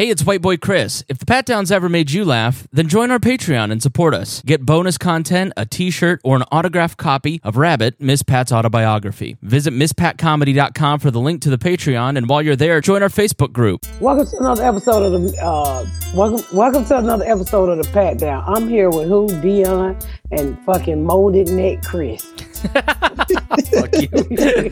Hey, it's White Boy Chris. If the Pat Downs ever made you laugh, then join our Patreon and support us. Get bonus content, a t shirt, or an autographed copy of Rabbit, Miss Pat's autobiography. Visit MissPatComedy.com for the link to the Patreon, and while you're there, join our Facebook group. Welcome to another episode of the uh, welcome welcome to another episode of the Pat Down. I'm here with who Dion and fucking molded neck Chris. Fuck you. I,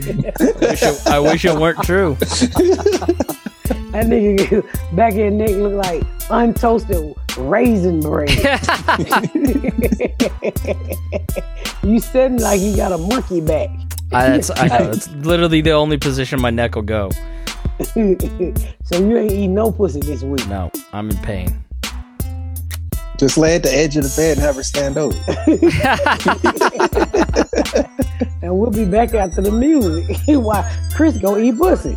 wish it, I wish it weren't true. That nigga back here neck look like untoasted raisin bread. you sitting like you got a monkey back. I, that's, I know. It's literally the only position my neck will go. so you ain't eat no pussy this week. No, I'm in pain. Just lay at the edge of the bed and have her stand over. and we'll be back after the music. Why Chris go eat pussy.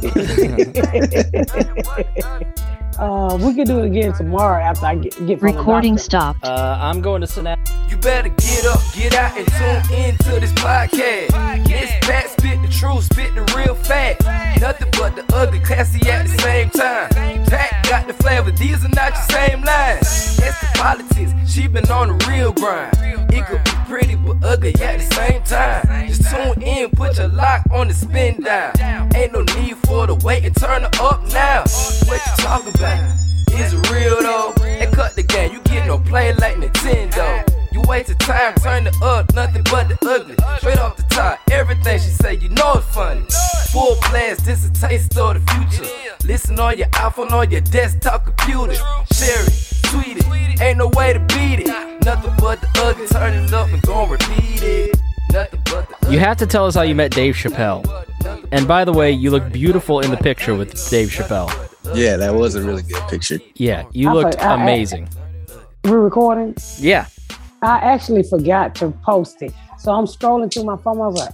Uh, we can do it again tomorrow after I get, get from the Recording doctor. stopped. Uh, I'm going to Synapse. You better get up, get out, and tune into this podcast. This Pat spit the truth, spit the real fact. Nothing but the ugly, classy at the same time. Pat got the flavor, these are not your same lines. It's the politics, she been on the real grind. It could be pretty but ugly at the same time. Just tune in, put your lock on the spin down. Ain't no need for the wait and turn it up now. What you talking about? Is it real though? And cut the game, you get no play like Nintendo. You wasted time, turn it up, nothing but the ugly. Straight off the top, everything she say, you know it's funny. Full blast, this a taste of the future. Listen on your iPhone, on your desktop computer. Share it, tweet it, ain't no way to beat it. Nothing but the ugly, turn it up and gon' repeat it. Nothing but the ugly. You have to tell us how you met Dave Chappelle. And by the way, you look beautiful in the picture with Dave Chappelle. Yeah, that was a really good picture. Yeah, you I looked thought- I- I- amazing. We're recording. Yeah. I actually forgot to post it. So I'm scrolling through my phone. I was like,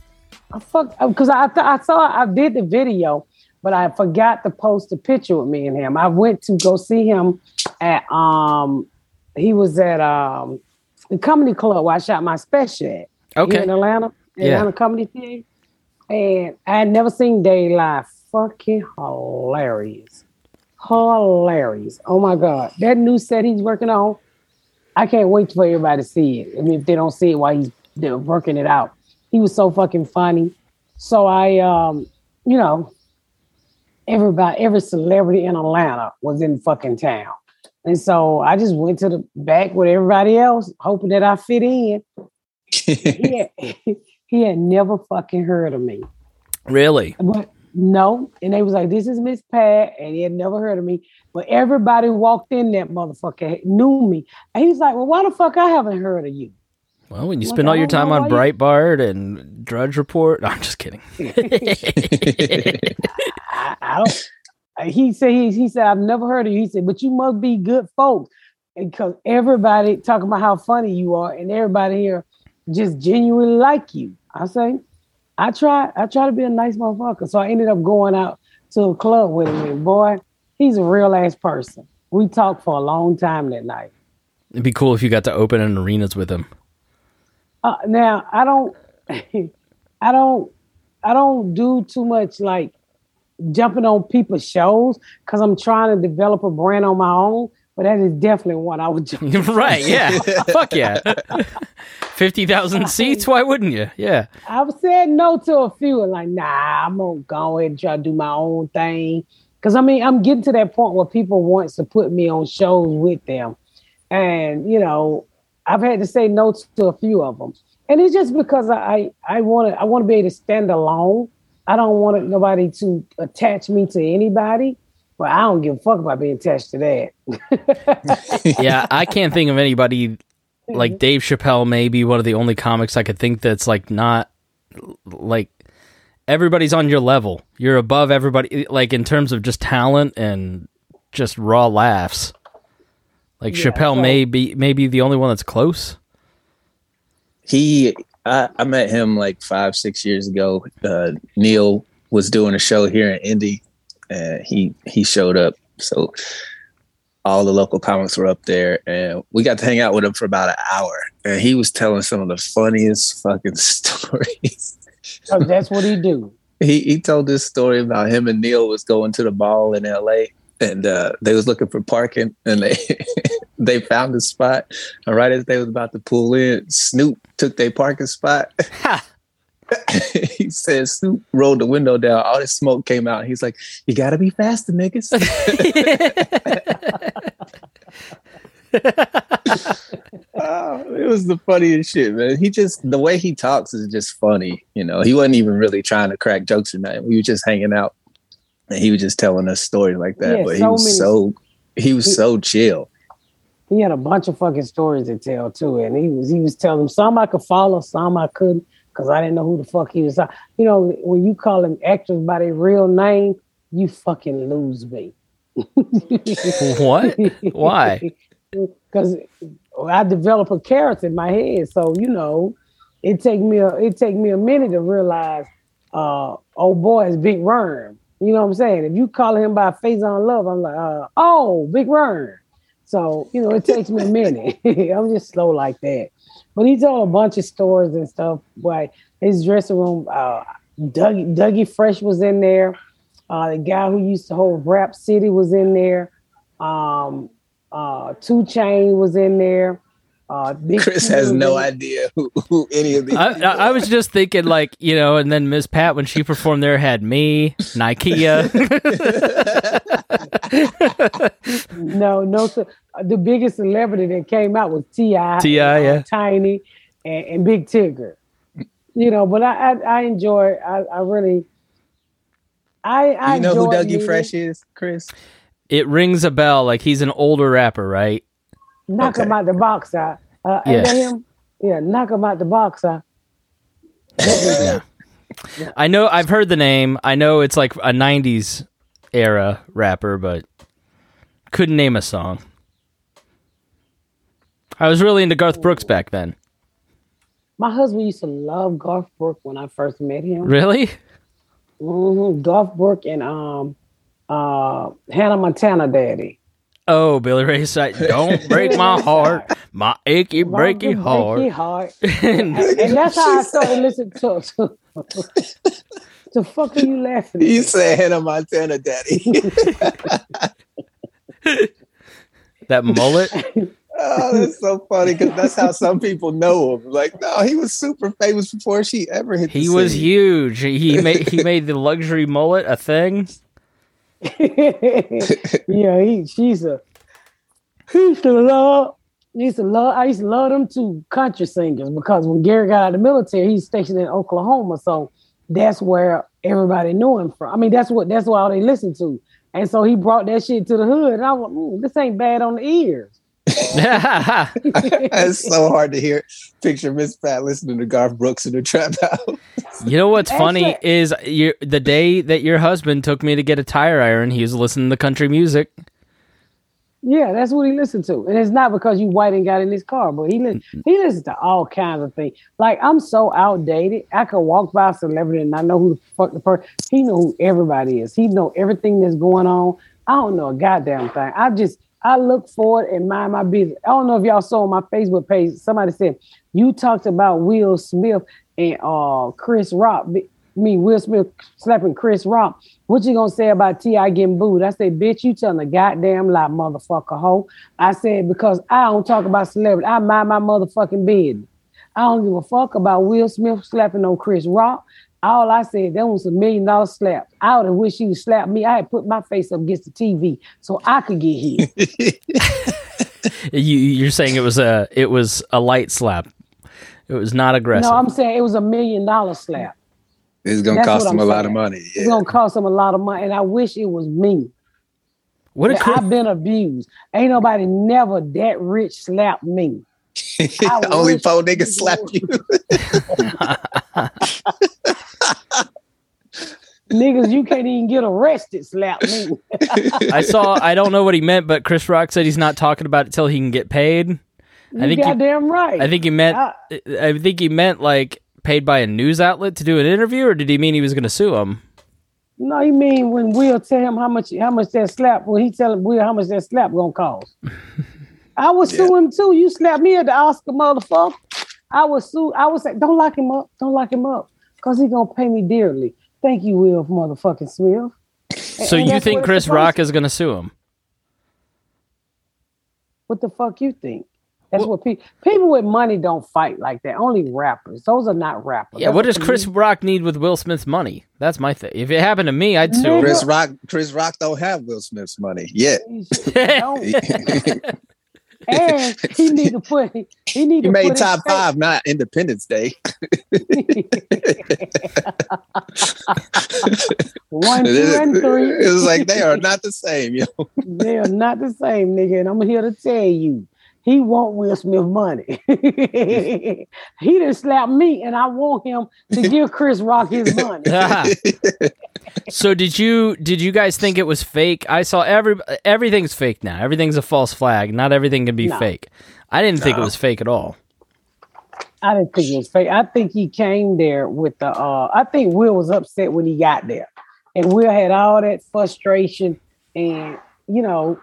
I fuck, because I, th- I saw, I did the video, but I forgot to post a picture with me and him. I went to go see him at, um, he was at um, the comedy club where I shot my special at. Okay. in Atlanta, Yeah. Atlanta Comedy Theater. And I had never seen Dave live. Fucking hilarious. Hilarious. Oh my God. That new set he's working on, I can't wait for everybody to see it. I mean, if they don't see it while he's working it out. He was so fucking funny. So I um, you know, everybody, every celebrity in Atlanta was in fucking town. And so I just went to the back with everybody else, hoping that I fit in he had, he had never fucking heard of me. Really? But no, and they was like, "This is Miss Pat," and he had never heard of me. But everybody walked in that motherfucker knew me, and he's like, "Well, why the fuck I haven't heard of you?" Well, when you Like, spend all your time on you- Breitbart and Drudge Report, no, I'm just kidding. I, I don't. He said he, he said I've never heard of you. He said, but you must be good folks because everybody talking about how funny you are, and everybody here just genuinely like you. I say, I try. I try to be a nice motherfucker. So I ended up going out to a club with him, and boy, he's a real ass person. We talked for a long time that night. It'd be cool if you got to open in arenas with him. Uh, now I don't, I don't, I don't do too much like jumping on people's shows because I'm trying to develop a brand on my own. But that is definitely one I would jump. right? Yeah. Fuck yeah. Fifty thousand seats. Why wouldn't you? Yeah. I've said no to a few and like, nah, I'm gonna go ahead and try to do my own thing. Cause I mean, I'm getting to that point where people wants to put me on shows with them. And you know, I've had to say no to a few of them. And it's just because I I want to I want to be able to stand alone. I don't want nobody to attach me to anybody. But I don't give a fuck about being attached to that. Yeah. I can't think of anybody like Dave Chappelle. Maybe one of the only comics I could think that's like not like everybody's on your level. You're above everybody. Like in terms of just talent and just raw laughs. Like Yeah, Chappelle so- may be maybe the only one that's close. he I, I met him like five six years ago uh neil was doing a show here in indy and he he showed up so all the local comics were up there and we got to hang out with him for about an hour and he was telling some of the funniest fucking stories So that's what he do. he he told this story about him and neil was going to the ball in la and uh, they was looking for parking, and they they found a spot. And right as they was about to pull in, Snoop took their parking spot. he said Snoop rolled the window down. All this smoke came out. He's like, "You gotta be faster, niggas." oh, it was the funniest shit, man. He just the way he talks is just funny. You know, he wasn't even really trying to crack jokes or nothing. We were just hanging out, and he was just telling us stories like that. Yeah, but he was many- so he was He- so chill. He had a bunch of fucking stories to tell too, and he was he was telling some I could follow, some I couldn't, because I didn't know who the fuck he was. You know, when you call them actors by their real name, you fucking lose me. What? Why? Because I develop a character in my head, so you know, it take me a it take me a minute to realize, uh, oh boy, it's Big Worm. You know what I'm saying? If you call him by Faizon Love, I'm like, uh, oh, Big Worm. So you know, it takes me a minute. I'm just slow like that. But he told a bunch of stores and stuff. Like his dressing room, uh, Dougie, Dougie Fresh was in there. Uh, the guy who used to hold Rap City was in there. Um, uh, 2 Chainz was in there. Uh, Chris T has no in- idea who, who any of these. I, I, I was just thinking, like you know, and then Miss Pat when she performed there had me, Nikea. No, no. ce- The biggest celebrity that came out was Ti, T.I., yeah. Tiny, and, and Big Tigger. You know, but I I, I enjoy. I, I really. I I you know who enjoyed Dougie meeting- Fresh is, Chris? it rings a bell. Like he's an older rapper, right? Knock him out the box. Uh, Yeah. Ain't him? Yeah, knock him out the box out. Yeah. I know. I've heard the name. I know it's like a '90s era rapper, but couldn't name a song. I was really into Garth Brooks back then. My husband used to love Garth Brooks when I first met him. Really? hmm Garth Brooks and um uh Hannah Montana daddy. Oh, Billy Ray Cyrus, don't break my heart, my achy, breaky Breaky heart. heart. And- and that's how I started listening to to, the fuck are you laughing at? You said Hannah Montana, Daddy. that mullet. oh, that's so funny because that's how some people know him. Like, no, he was super famous before she ever hit. He the was huge. He made he made the luxury mullet a thing. yeah, he she's a he used to love used to love I used to love them two country singers because when Gary got out of the military, he's stationed in Oklahoma. So that's where everybody knew him from. I mean, that's what that's what all they listened to. And so he brought that shit to the hood. And I was this ain't bad on the ears. It's so hard to hear. Picture Miss Pat listening to Garth Brooks in the trap house. You know what's funny Actually- is you, the day that your husband took me to get a tire iron, he was listening to country music. Yeah, that's what he listened to. And it's not because you white and got in his car, but he li- he listens to all kinds of things. Like I'm so outdated. I could walk by a celebrity and I know who the fuck the person. He know who everybody is. He know everything that's going on. I don't know a goddamn thing. I just I look forward and mind my business. I don't know if y'all saw on my Facebook page. Somebody said you talked about Will Smith and uh Chris Rock. Me, Will Smith slapping Chris Rock. What you gonna say about T.I. getting booed? I said, bitch, you telling a goddamn lie, motherfucker hoe. I said, because I don't talk about celebrity. I mind my motherfucking business. I don't give a fuck about Will Smith slapping on Chris Rock. All I said, that was a million dollar slap. I would have wished you would slap me. I had put my face up against the TV so I could get hit. You, you're saying it was a it was a light slap. It was not aggressive. no, I'm saying it was a million dollar slap. It's gonna That's cost him I'm a lot of money. It's gonna cost him a lot of money, and I wish it was me. what did Yeah, I've been abused. Ain't nobody never that rich slapped me. I Only wish four niggas slap you. Niggas, you can't even get arrested, slap me. I saw. I don't know what he meant, but Chris Rock said he's not talking about it till he can get paid. You I think he- goddamn right. I think he meant. I- I think he meant like paid by a news outlet to do an interview, or did he mean he was going to sue him? no, he mean when Will tell him how much how much that slap when he tell him Will how much that slap gonna cost? I would sue him too. You slap me at the Oscar, motherfucker. I would sue. I would say, don't lock him up. Don't lock him up, cause he gonna pay me dearly. Thank you, Will motherfucking Smith. So And you think Chris Rock to- is going to sue him? What the fuck you think? That's Well- what people people with money don't fight like that. Only rappers. Those are not rappers. Yeah. That's What does Chris comedian. Rock need with Will Smith's money? That's my thing. If it happened to me, I'd sue. Chris Rock, Chris Rock don't have Will Smith's money yet. Don't. and he need to put he need He to made put top his face- five, not Independence Day. One, two, and three. it was like they are not the same, yo. They are not the same, nigga. And I'm here to tell you, he want Will Smith money. he done slapped me, and I want him to give Chris Rock his money. So did you did you guys think it was fake? I saw every everything's fake now. Everything's a false flag. Not everything can be No. fake. I didn't think it was fake at all. I didn't think it was fake. I think he came there with the. Uh, I think Will was upset when he got there, and Will had all that frustration, and you know,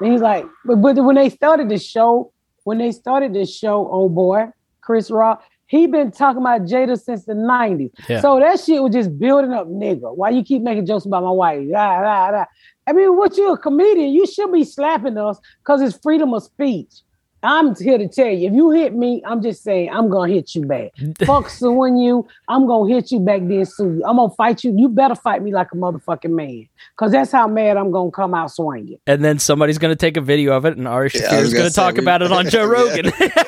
and he's like, but, but when they started the show, when they started the show, oh boy, Chris Rock, he been talking about Jada since the nineties. Yeah. So that shit was just building up, nigga. Why you keep making jokes about my wife? Rah, rah, rah. I mean, what you a comedian? You should be slapping us because it's freedom of speech. I'm here to tell you, if you hit me, I'm just saying I'm gonna hit you back. Fuck suing you. I'm gonna hit you back then sue you. I'm gonna fight you. You better fight me like a motherfucking man. Cause that's how mad I'm gonna come out swinging. And then somebody's going to take a video of it, and Ari Yeah, I Shaffir was is gonna going to talk we- about it on Joe Rogan.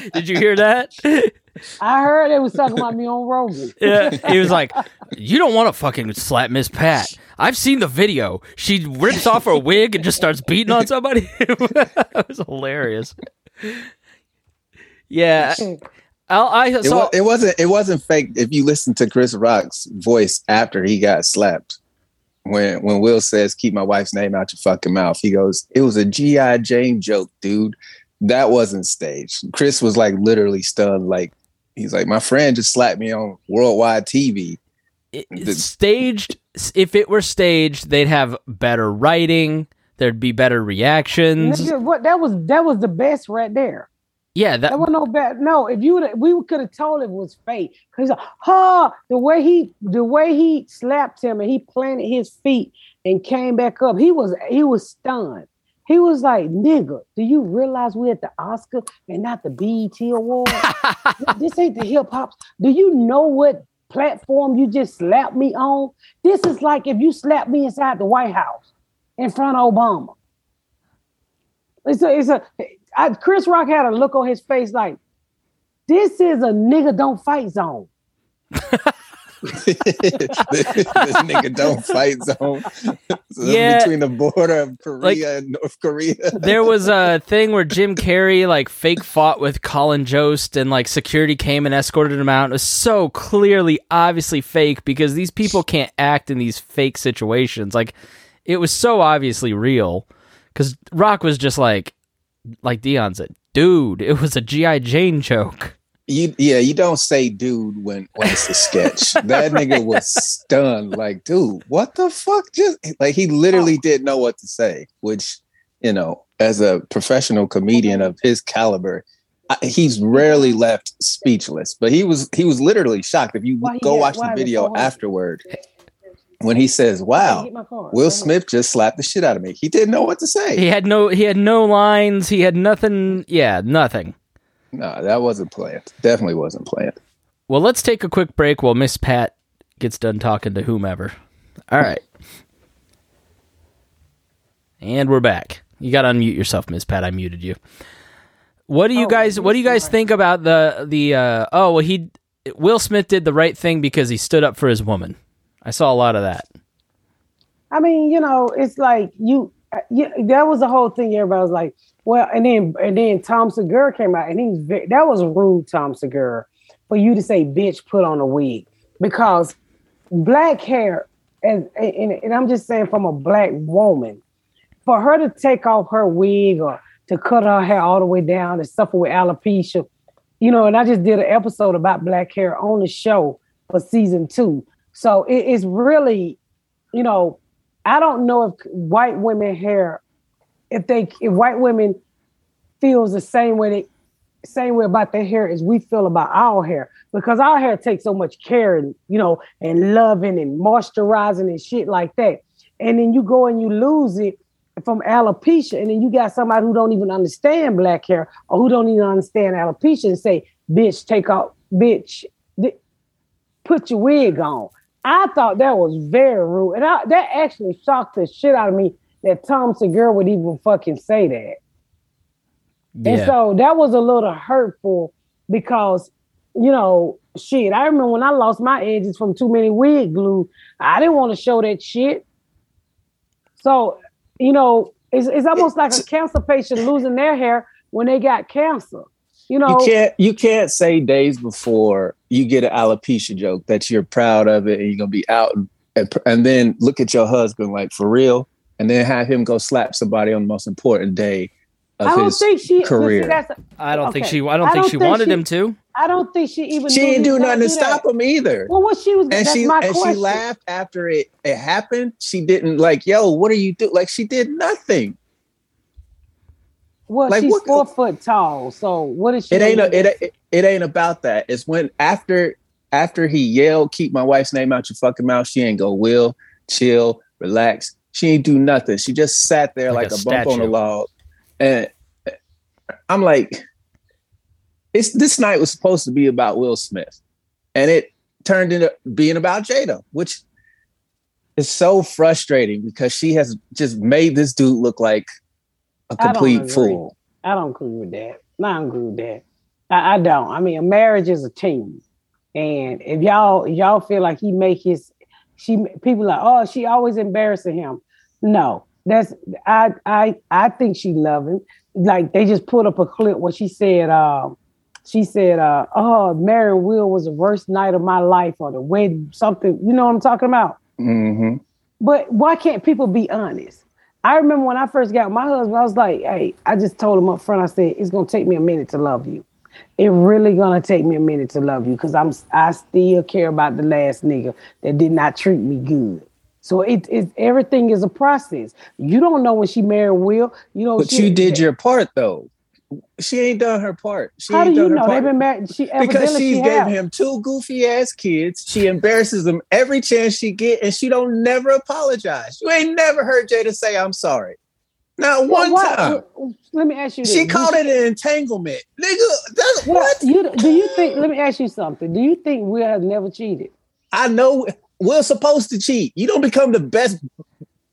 Did you hear that? I heard it was talking about me on Rogan. Yeah, he was like, "You don't want to fucking slap Miss Pat. I've seen the video. She rips off her wig and just starts beating on somebody. it was hilarious. Yeah, I'll, I It, saw. it wasn't it wasn't fake if you listen to Chris Rock's voice after he got slapped. When when Will says keep my wife's name out your fucking mouth, he goes, It was a G.I. Jane joke, dude. That wasn't staged. Chris was like literally stunned, like he's like, My friend just slapped me on worldwide TV. the- staged. If it were staged, they'd have better writing. There'd be better reactions. Nigga, what that was that was the best right there. Yeah, that That was no bad. No, if you would, we could have told it was fake. Cause he's like, huh, the way he, the way he slapped him and he planted his feet and came back up, he was, he was stunned. He was like, nigga, do you realize we're at the Oscar and not the BET Award? this ain't the hip hop. Do you know what platform you just slapped me on? This is like if you slapped me inside the White House in front of Obama. It's a, it's a, I, Chris Rock had a look on his face like, this is a nigga don't fight zone. this nigga don't fight zone. So Yeah. between the border of Korea Like- and North Korea. there was a thing where Jim Carrey like fake fought with Colin Jost and like security came and escorted him out. It was so clearly obviously fake because these people can't act in these fake situations. Like it was so obviously real cuz Rock was just like like Dion said, dude, it was a GI Jane joke. You yeah, you don't say dude when when it's a sketch. That nigga was stunned, like, dude, what the fuck? Just like he literally didn't know what to say, which, you know, as a professional comedian of his caliber, I, he's rarely left speechless. But he was he was literally shocked. If you Why go had- watch the video so afterward, when he says, Wow, Get my card. Will Smith just slapped the shit out of me. He didn't know what to say. He had no he had no lines, he had nothing, yeah, nothing. No, that wasn't planned. Definitely wasn't planned. Well, let's take a quick break while Miss Pat gets done talking to whomever. All right. And we're back. You got to unmute yourself, Miss Pat. I muted you. What do you Oh, guys what do you guys sorry. think about the the uh oh, well he Will Smith did the right thing because he stood up for his woman. I saw a lot of that. I mean, you know, it's like you, you that was the whole thing. Everybody was like, well, and then and then Tom Segura came out, and he was that was rude, Tom Segura, for you to say bitch put on a wig because black hair, and and, and I'm just saying from a black woman, for her to take off her wig or to cut her hair all the way down and suffer with alopecia, you know, and I just did an episode about black hair on the show for season two. So it, it's really, you know, I don't know if white women hair, if they if white women feels the same way they same way about their hair as we feel about our hair because our hair takes so much care and you know and loving and moisturizing and shit like that. and then you go and you lose it from alopecia, and then you got somebody who don't even understand black hair or who don't even understand alopecia and say, "Bitch, take off, bitch, th- put your wig on." I thought that was very rude, and I, that actually shocked the shit out of me that Tom Segura would even fucking say that. And so that was a little hurtful because, you know, shit. I remember when I lost my edges from too many wig glue. I didn't want to show that shit. So, you know, it's, it's almost like a cancer patient losing their hair when they got cancer. You know, You can't you can't say days before you get an alopecia joke that you're proud of it and you're gonna be out and, and, and then look at your husband like for real and then have him go slap somebody on the most important day of I don't his think she. career. see, I don't think she. I don't I think don't she think wanted she- him to. I don't think she even. she didn't do nothing gonna do stop him either. Well, what she was. and that's she my and question. she laughed after it it happened. She didn't like, yo, what are you do? Like she did nothing. Well, like, she's what- four foot tall. So what is she? It ain't a, it, it it ain't about that. It's when after after he yelled, "Keep my wife's name out your fucking mouth." She ain't go, "Will, chill, relax." She ain't do nothing. She just sat there Like like, a a, bump on statue. a log, and I'm like, "It's this night was supposed to be about Will Smith, and it turned into being about Jada, which is so frustrating because she has just made this dude look like a complete agree. fool." I don't agree with that. No, I don't agree with that. I, I don't. I mean, a marriage is a team, and if y'all y'all feel like he make his, she people like, oh, she always embarrassing him. No, that's I I I think she love him. Like they just put up a clip where she said, um, she said, uh, oh, Mary Will was the worst night of my life, or the way something. You know what I'm talking about? hmm But why can't people be honest? I remember when I first got my husband, I was like, hey, I just told him up front, I said, it's gonna take me a minute to love you. It really gonna take me a minute to love you because I'm I still care about the last nigga that did not treat me good. So it is everything is a process. You don't know when she married Will. You know, But she- you did your part though. She ain't done her part. She How do ain't you done her know they've part. been married? She because she's she gave have. him two goofy ass kids. She embarrasses them every chance she get, and she don't never apologize. You ain't never heard Jada say I'm sorry. Not Well, one why- time. Let me ask you. This. She called it an entanglement, nigga. That's what you do you think? Let me ask you something. Do you think Will has never cheated? I know. We're supposed to cheat. You don't become the best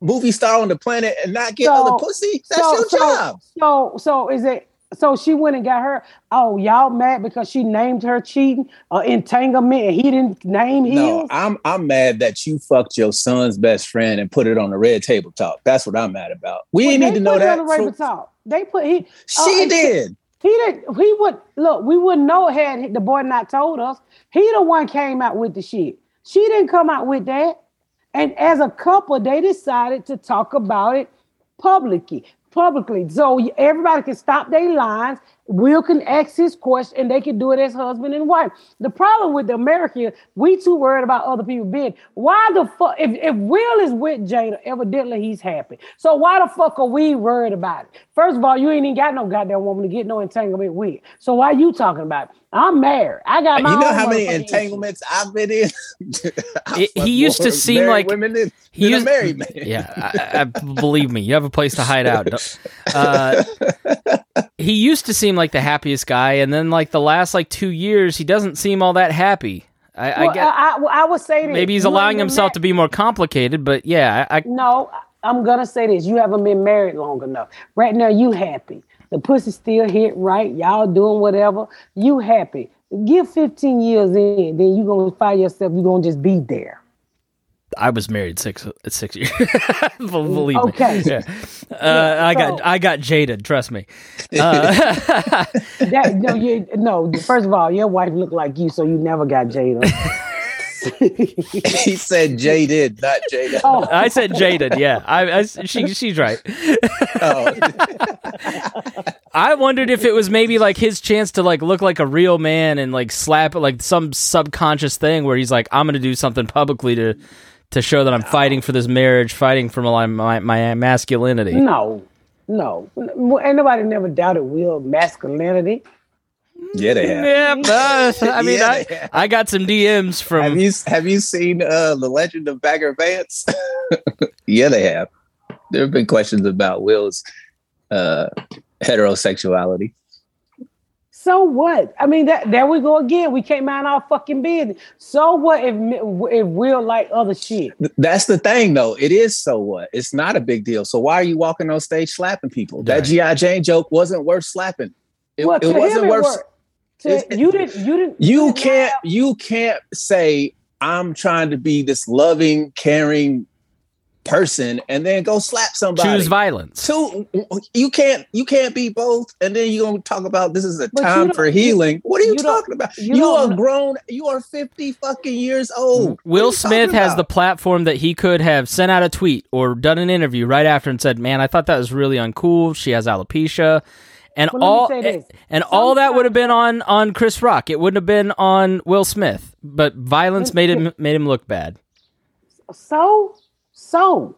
movie star on the planet and not get So- other pussy. That's so- your so- job. So so is it so she went and got her? Oh, y'all mad because she named her cheating or entanglement and he didn't name his? No, I'm I'm mad that you fucked your son's best friend and put it on the red table talk. That's what I'm mad about. We Well, need to know that. on the from- talk. They put he uh, she Oh, and- did. he didn't he would look. We wouldn't know had the boy not told us. He the one came out with the shit. She didn't come out with that. And as a couple, they decided to talk about it publicly. Publicly, so everybody can stop their lines. Will can ask his question, and they can do it as husband and wife. The problem with America, we too worried about other people being. Why the fuck? If, if Will is with Jada, evidently he's happy. So why the fuck are we worried about it? First of all, you ain't even got no goddamn woman to get no entanglement with. So why you talking about it? I'm married. I got my You know own how many motherfucking entanglements I've been in? It- he used to more seem married like- women than, he than used- a married man. Yeah, I, I, believe me, you have a place to hide out. Uh, he used to seem like the happiest guy, and then like the last like two years, he doesn't seem all that happy. I, I Well, get I, I, I would say maybe he's allowing himself to be more complicated, but yeah, I, I No, I'm gonna say this. You haven't been married long enough. Right now, you happy. The pussy still hit right. Y'all doing whatever. You happy. Give 15 years in, then you gonna find yourself. You gonna just be there. I was married six six years. Believe me. Okay. Yeah. Uh, I got I got jaded. Trust me. Uh, That no, you no. First of all, your wife looked like you, so you never got jaded. he said jaded, not jaded. oh, I said jaded. Yeah, I, I she she's right. Oh. I wondered if it was maybe like his chance to like look like a real man and like slap like some subconscious thing where he's like, I'm gonna do something publicly to to show that I'm fighting for this marriage, fighting for my my, my masculinity. no, no. Ain't nobody never doubted Will masculinity. yeah, they have. Yeah, but, I mean, Yeah, I, have. I got some DMs Have from. you have you seen uh, the Legend of Bagger Vance? yeah, they have. There have been questions about Will's uh, heterosexuality. So what? I mean, that there we go again. We can't mind our fucking business. So what if if we're like other shit? That's the thing, though. It is so what? It's not a big deal. So why are you walking on stage slapping people? That GI Jane joke wasn't worth slapping. It, Well, it to wasn't it worth. worked. To- you didn't. You didn't. You can't. laugh. You can't say I'm trying to be this loving, caring person, and then go slap somebody. Choose violence. Two, you can't you can't be both, and then you gonna talk about this is a But time for healing. What are you, you talking about? you You, are grown. You are fifty fucking years old. Will Smith has the platform that he could have sent out a tweet or done an interview right after and said, "Man, I thought that was really uncool. She has alopecia." And Well, all say this. and all that would have been on on Chris Rock. It wouldn't have been on Will Smith. But violence made him made him look bad. So, so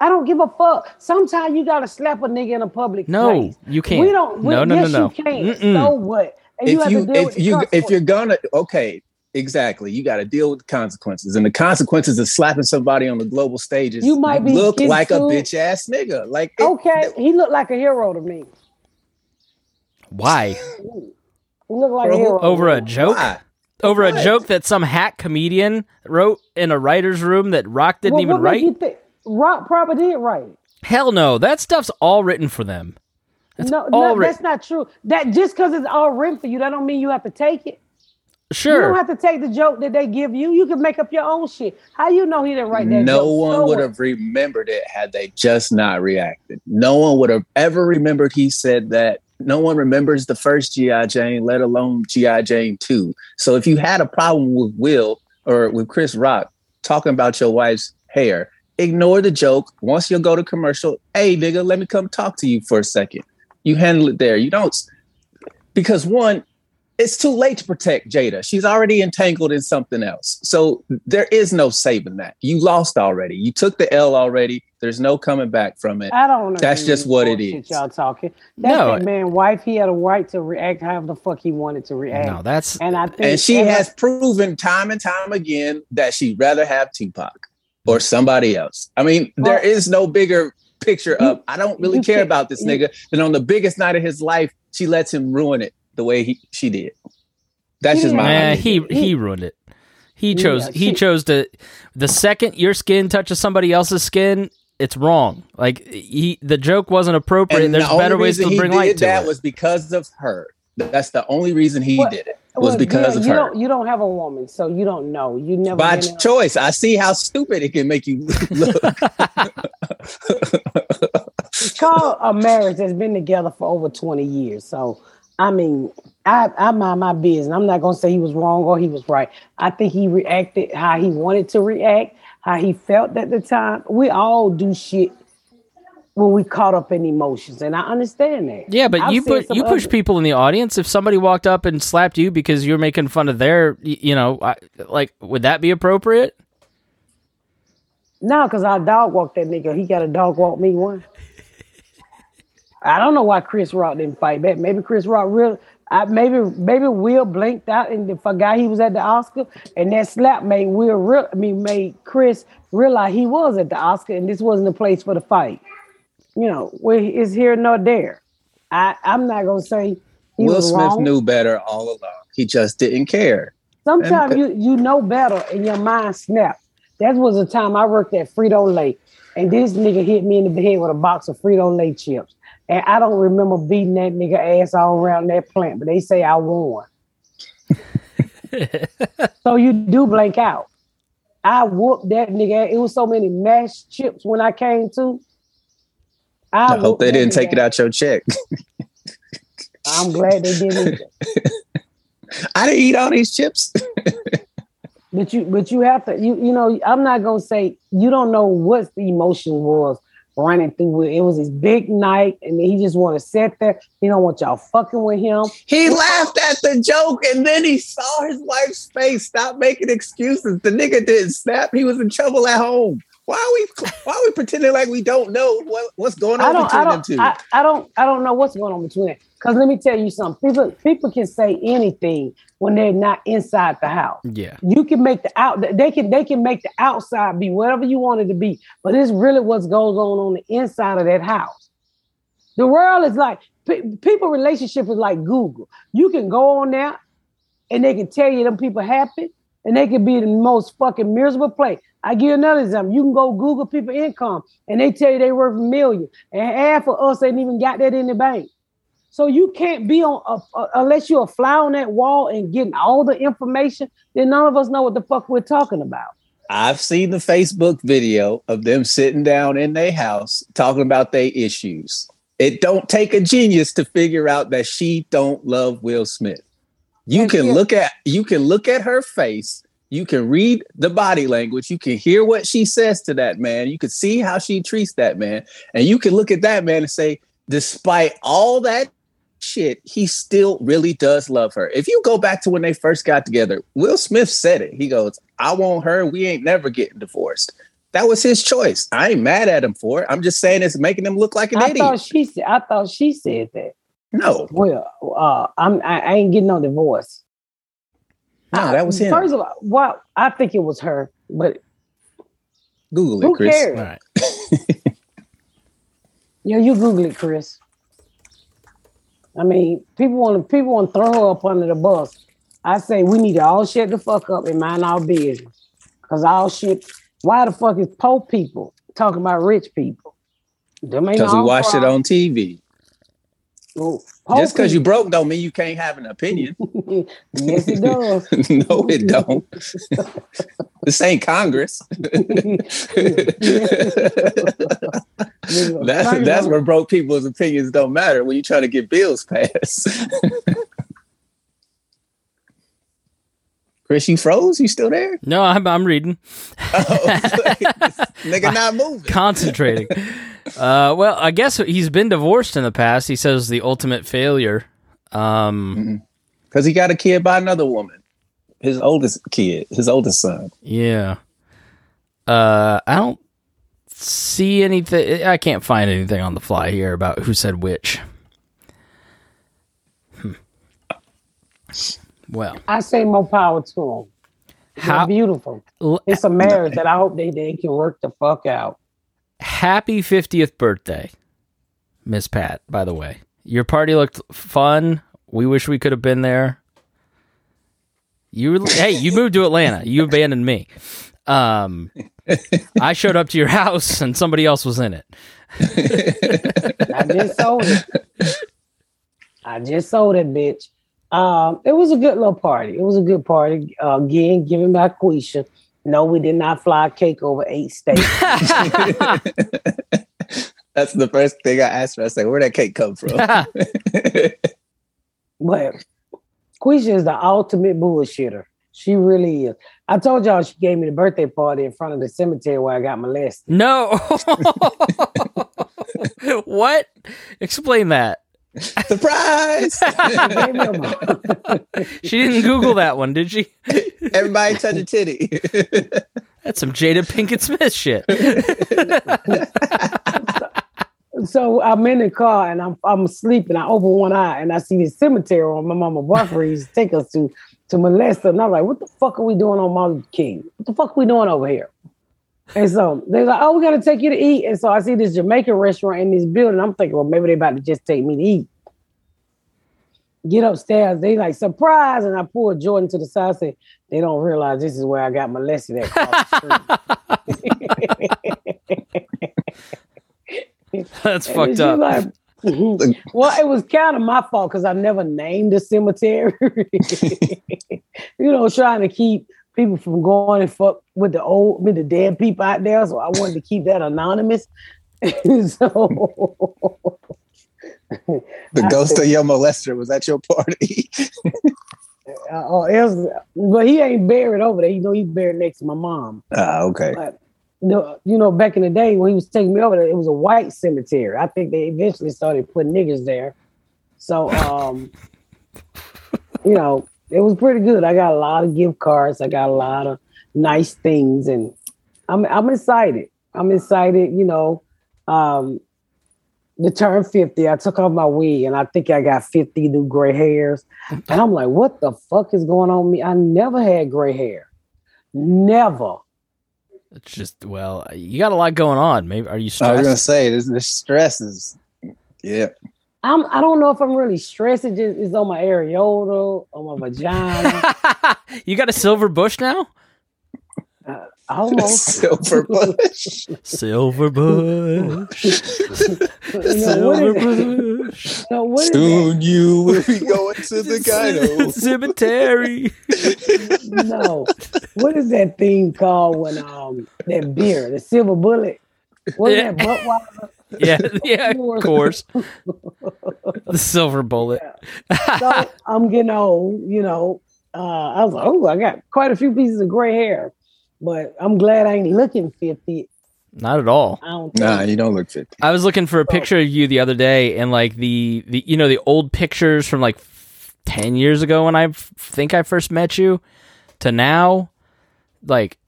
I don't give a fuck. Sometimes you gotta slap a nigga in a public No, place. you can't. We don't. We, No, no, no, yes, no. you can't. Mm-mm. So what? And you If have you to deal if with the you if you're gonna okay, exactly, you got to deal with the consequences, and the consequences of slapping somebody on the global stage is You might be look getting like a bitch ass nigga. Like it- okay, he looked like a hero to me. Why? He looked like Bro, a hero. Over a joke? why? Over a joke that some hack comedian wrote in a writer's room that Rock didn't Well, even what make write? you think- Rock probably did write. it. Hell no. That stuff's all written for them. That's no, all no writ- that's not true. That just because it's all written for you, that don't mean you have to take it. Sure. You don't have to take the joke that they give you. You can make up your own shit. How you know he didn't write that? no joke? one So would what? have remembered it had they just not reacted. No one would have ever remembered he said that. No one remembers the first G.I. Jane, let alone G.I. Jane 2. So if you had a problem with Will or with Chris Rock talking about your wife's hair, ignore the joke. Once you go to commercial, hey, nigga, let me come talk to you for a second. You handle it there. You don't, because one, it's too late to protect Jada. She's already entangled in something else. So there is no saving that. You lost already. You took the L already. There's no coming back from it. I don't. Know. That's agree just what it is. bullshit. Y'all talking? That's No. that man wife. He had a right to react however the fuck he wanted to react. no, that's and I think And she and I- has proven time and time again that she'd rather have Tupac or mm. somebody else. I mean, there Well, is no bigger picture you- of I don't really care about this you- nigga than on the biggest night of his life, she lets him ruin it the way he she did. That's just my man, opinion. he he ruined it. He chose Yeah, he chose to the second your skin touches somebody else's skin, it's wrong. Like he the joke wasn't appropriate. And There's the better ways to he bring did light to that it. was because of her. That's the only reason he What- did it. Was Well, because yeah, of you her. Don't, you don't have a woman, so you don't know. You never By been in choice. I see how stupid it can make you look. call a marriage that's been together for over 20 years. So, I mean, I, I mind my business. I'm not going to say he was wrong or he was right. I think he reacted how he wanted to react, how he felt at the time. We all do shit when we caught up in emotions, and I understand that. Yeah, but I've you put you push other- people in the audience. If somebody walked up and slapped you because you're making fun of their, you know, I, like, would that be appropriate? No, because I dog walked that nigga. He got a dog walk me one. I don't know why Chris Rock didn't fight back. Maybe Chris Rock real. I, maybe maybe Will blinked out and forgot he was at the Oscar, and that slap made Will real. I mean, made Chris realize he was at the Oscar, and this wasn't the place for the fight. You know, where it's here nor there. I I'm not gonna say Will Smith wrong. knew better all along. He just didn't care. Sometimes And- you you know better and your mind snap. That was the time I worked at Frito Lay, and this nigga hit me in the head with a box of Frito Lay chips. And I don't remember beating that nigga ass all around that plant, but they say I won. so you do blank out. I whooped that nigga. It was so many mashed chips when I came to. I hope they didn't take nigga it out your check. I'm glad they didn't. I didn't eat all these chips. But you, but you have to, you, you know, I'm not gonna say you don't know what the emotion was running through it. It was his big night, and he just want to sit there. He don't want y'all fucking with him. He laughed at the joke and then he saw his wife's face. Stop making excuses. The nigga didn't snap. He was in trouble at home. Why are we why are we pretending like we don't know what, what's going I on don't, between I them don't, two? I, I don't, I don't know what's going on between it. Because let me tell you something. People, people can say anything when they're not inside the house. Yeah. You can make the out. They can, they can make the outside be whatever you want it to be. But it's really what goes on on the inside of that house. The world is like pe- people relationship is like Google. You can go on there, and they can tell you them people happy, and they can be the most fucking miserable place. I give you another example. You can go Google people income, and they tell you they worth a million, and half of us ain't even got that in the bank. So you can't be on a, a- unless you're a fly on that wall and getting all the information. Then none of us know what the fuck we're talking about. I've seen the Facebook video of them sitting down in their house talking about their issues. It don't take a genius to figure out that she don't love Will Smith. You And can look at you can look at her face. You can read the body language. You can hear what she says to that man. You can see how she treats that man. And you can look at that man and say, despite all that shit, he still really does love her. If you go back to when they first got together, Will Smith said it. He goes, I want her. We ain't never getting divorced. That was his choice. I ain't mad at him for it. I'm just saying it's making him look like an I idiot. thought she. I thought she said that. no, Well, uh, I'm. I, I ain't getting no divorce. No, that was him. First of all, well, I think it was her, but Google it, who Chris. cares? All right. Yeah, you Google it, Chris. I mean, people want to people want to throw her up under the bus. I say we need to all shut the fuck up and mind our business. Cause all shit. Why the fuck is poor people talking about rich people? Because we our watched it on TV. Well, Just because you broke don't mean you can't have an opinion. yes, it does. no, it don't. this ain't Congress. That's that's where broke people's opinions don't matter when you're trying to get bills passed. Chris, you froze? You still there? No, I'm, I'm reading, Oh, nigga not moving. concentrating. uh, well, I guess he's been divorced in the past. He says the ultimate failure. Um, Because he got a kid by another woman. His oldest kid, his oldest son. yeah. Uh, I don't see anything. I can't find anything on the fly here about who said which. Hmm. Well, I say more power to them. They're how beautiful. It's a marriage that I hope they, they can work the fuck out. happy 50th birthday, Miss Pat, by the way. Your party looked fun. We wish we could have been there. You hey, you moved to Atlanta. You abandoned me. Um I showed up to your house and somebody else was in it. I just sold it. I just sold it, bitch. Um, it was a good little party. It was a good party. Uh, again, given by Quisha. No, we did not fly cake over eight states. That's the first thing I asked her. I said, where'd that cake come from? but Quisha is the ultimate bullshitter. She really is. I told y'all she gave me the birthday party in front of the cemetery where I got molested. no. what? Explain that. Surprise! She gave me a- She didn't Google that one, did she? Everybody touch a titty. That's some Jada Pinkett Smith shit. So I'm in the car and I'm I'm asleep and I open one eye and I see this cemetery on my mama Buffalo used to take us to to molest her. And I'm like, what the fuck are we doing on Martin Luther King? What the fuck are we doing over here? And so they're like, oh, we gotta take you to eat. And so I see this Jamaican restaurant in this building. I'm thinking, well, maybe they're about to just take me to eat. Get upstairs, they like surprise, and I pull Jordan to the side. Say they don't realize this is where I got molested at. That's And fucked up. like, well, it was kind of my fault because I never named the cemetery. you know, trying to keep people from going and fuck with the old, with the dead people out there. So I wanted to keep that anonymous. so the ghost of your molester was at your party. uh, or else, but he ain't buried over there. You know, he's buried next to my mom. Ah, okay. But you know, back in the day when he was taking me over there, it was a white cemetery. I think they eventually started putting niggas there. So, um, you know, it was pretty good. I got a lot of gift cards. I got a lot of nice things, and I'm I'm excited. I'm excited. You know, um, to turn 50, I took off my wig and I think I got 50 new gray hairs. And I'm like, what the fuck is going on with me? I never had gray hair. Never. It's just well, you got a lot going on. Maybe are you I was stressed? gonna say this, this stress is, yeah. I'm I don't know if I'm really stressed. It just is on my areola, on my vagina. you got a silver bush now? Almost. Silver bush. Silver bush. You know, what silver bush. No, what is that? Soon you will be going to the gyno. Cemetery. No. What is that thing called when um that beer, the silver bullet? What is Yeah. that Budweiser? Yeah, yeah, of course. The silver bullet. so I'm getting old, you know. Uh, I was like, oh, I got quite a few pieces of gray hair, but I'm glad I ain't looking 50. Not at all. I don't think. Nah, you don't look 50. I was looking for a picture of you the other day, and like the, the you know the old pictures from like ten years ago when I f- think I first met you, to now, like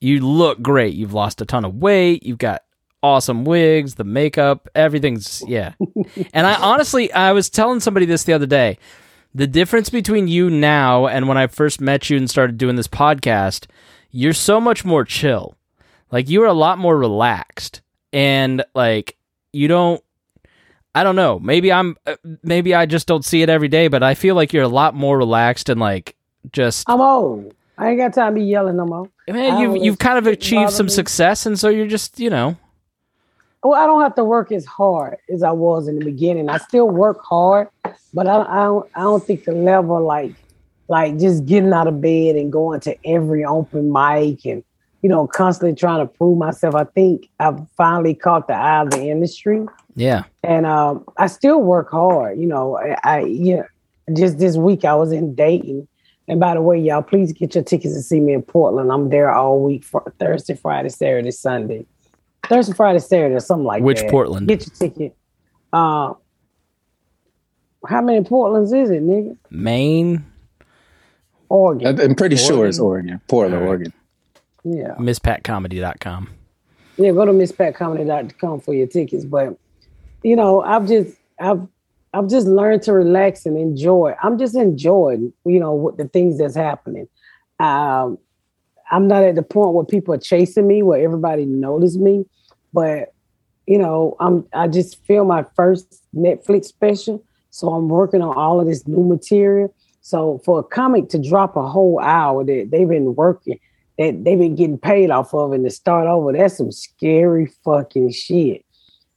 you look great. You've lost a ton of weight. You've got awesome wigs, the makeup, everything's yeah. and I honestly, I was telling somebody this the other day. The difference between you now and when I first met you and started doing this podcast, you're so much more chill. Like you are a lot more relaxed and like you don't I don't know. Maybe I'm uh, maybe I just don't see it every day, but I feel like you're a lot more relaxed and like just I'm old. I ain't got time to be yelling no more. man, you've you've kind of achieved some me. success and so you're just, you know, Well, I don't have to work as hard as I was in the beginning. I still work hard, but I, I don't I don't think the level like like just getting out of bed and going to every open mic and you know constantly trying to prove myself. I think I've finally caught the eye of the industry, yeah. and um, I still work hard. You know, I, I yeah. Just this week I was in Dayton, and by the way, y'all, please get your tickets to see me in Portland. I'm there all week for Thursday, Friday, Saturday, Sunday. Thursday, Friday, Saturday, or something like Which that. Portland? Get your ticket. Uh, how many Portlands is it, nigga? Maine, Oregon. I'm pretty sure it's Oregon? Oregon, Portland, All right. Oregon. Yeah. mspatcomedy.com. Yeah, go to mspatcomedy.com for your tickets. But you know, I've just I've I've just learned to relax and enjoy. I'm just enjoying, you know, what the things that's happening. Um, I'm not at the point where people are chasing me, where everybody notice me, but you know, I'm I just filmed my first Netflix special, so I'm working on all of this new material. So for a comic to drop a whole hour that they've been working, that they've been getting paid off of, and to start over, that's some scary fucking shit.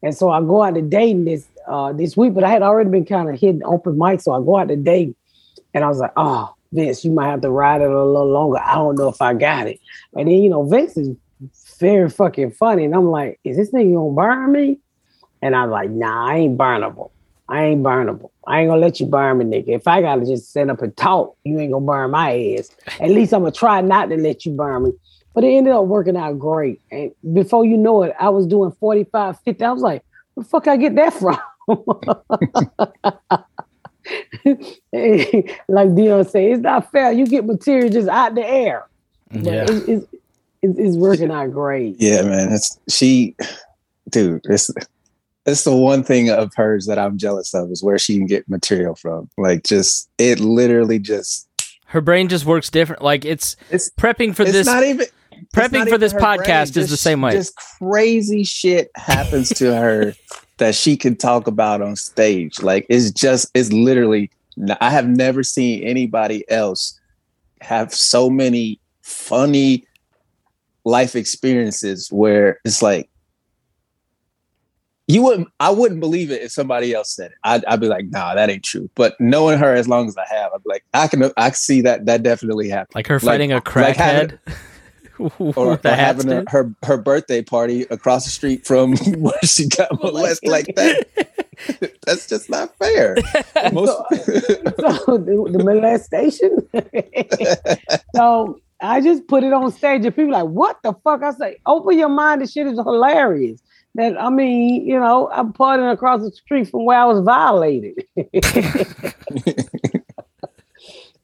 And so I go out to Dayton this uh, this week, but I had already been kind of hitting open mic, so I go out to Dayton, and I was like, oh, Vince, you might have to ride it a little longer. I don't know if I got it. And then you know, Vince is very fucking funny, and I'm like, is this nigga gonna burn me? And I'm like, nah, I ain't burnable. I ain't burnable. I ain't gonna let you burn me, nigga. If I gotta just sit up and talk, you ain't gonna burn my ass. At least I'm gonna try not to let you burn me. But it ended up working out great. And before you know it, I was doing 45, 50. I was like, where the fuck I get that from? like Dion said, it's not fair. You get material just out the air. But Yeah. it's, it's, it's, it's working out great. Yeah, man. It's she, dude. It's it's the one thing of hers that I'm jealous of is where she can get material from. Like, just it literally just Her brain just works different. Like it's it's prepping for it's this not even prepping for this podcast brain. is the same way. Just crazy shit happens to her that she can talk about on stage. Like it's just it's literally. I have never seen anybody else have so many funny life experiences where it's like you wouldn't I wouldn't believe it if somebody else said it. I'd, I'd be like, nah, that ain't true. But knowing her as long as I have, I'd be like, I can I can see that that definitely happened. like her fighting a like having- crackhead. or, the or having a, her her birthday party across the street from where she got molested like that. That's just not fair. Most, so the, the molestation. so I just put it on stage, and people like, "What the fuck?" I say, "Open your mind. This shit is hilarious." That I mean, you know, I'm partying across the street from where I was violated.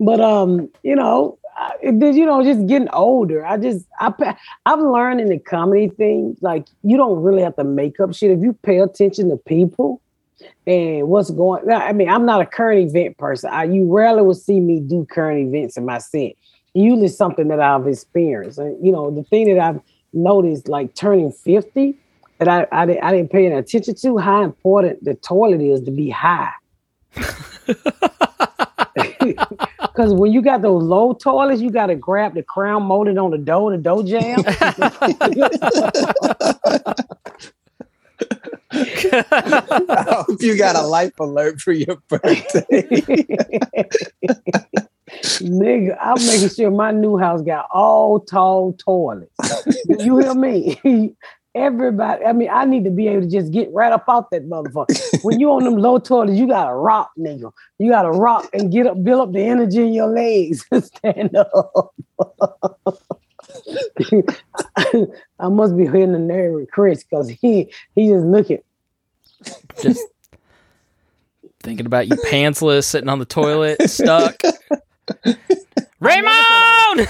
But um, you know, then, you know, just getting older. I just, I, pa- I'm learning the comedy thing. Like, you don't really have to make up shit. If you pay attention to people and what's going I mean, I'm not a current event person. I, you rarely will see me do current events in my set. Usually something that I've experienced. And, you know, the thing that I've noticed, like turning 50, that I, I, didn't, I didn't pay any attention to, how important the toilet is to be high. Because when you got those low toilets, you got to grab the crown molded on the door, the door jamb. I hope you got a life alert for your birthday. Nigga, I'm making sure my new house got all tall toilets. you hear me? Everybody, I mean, I need to be able to just get right up out that motherfucker. when you on them low toilets, you gotta rock, nigga. You gotta rock and get up, build up the energy in your legs and stand up. I must be hitting the nerve with Chris because he he just looking. Just thinking about you pantsless, sitting on the toilet, stuck. Raymond!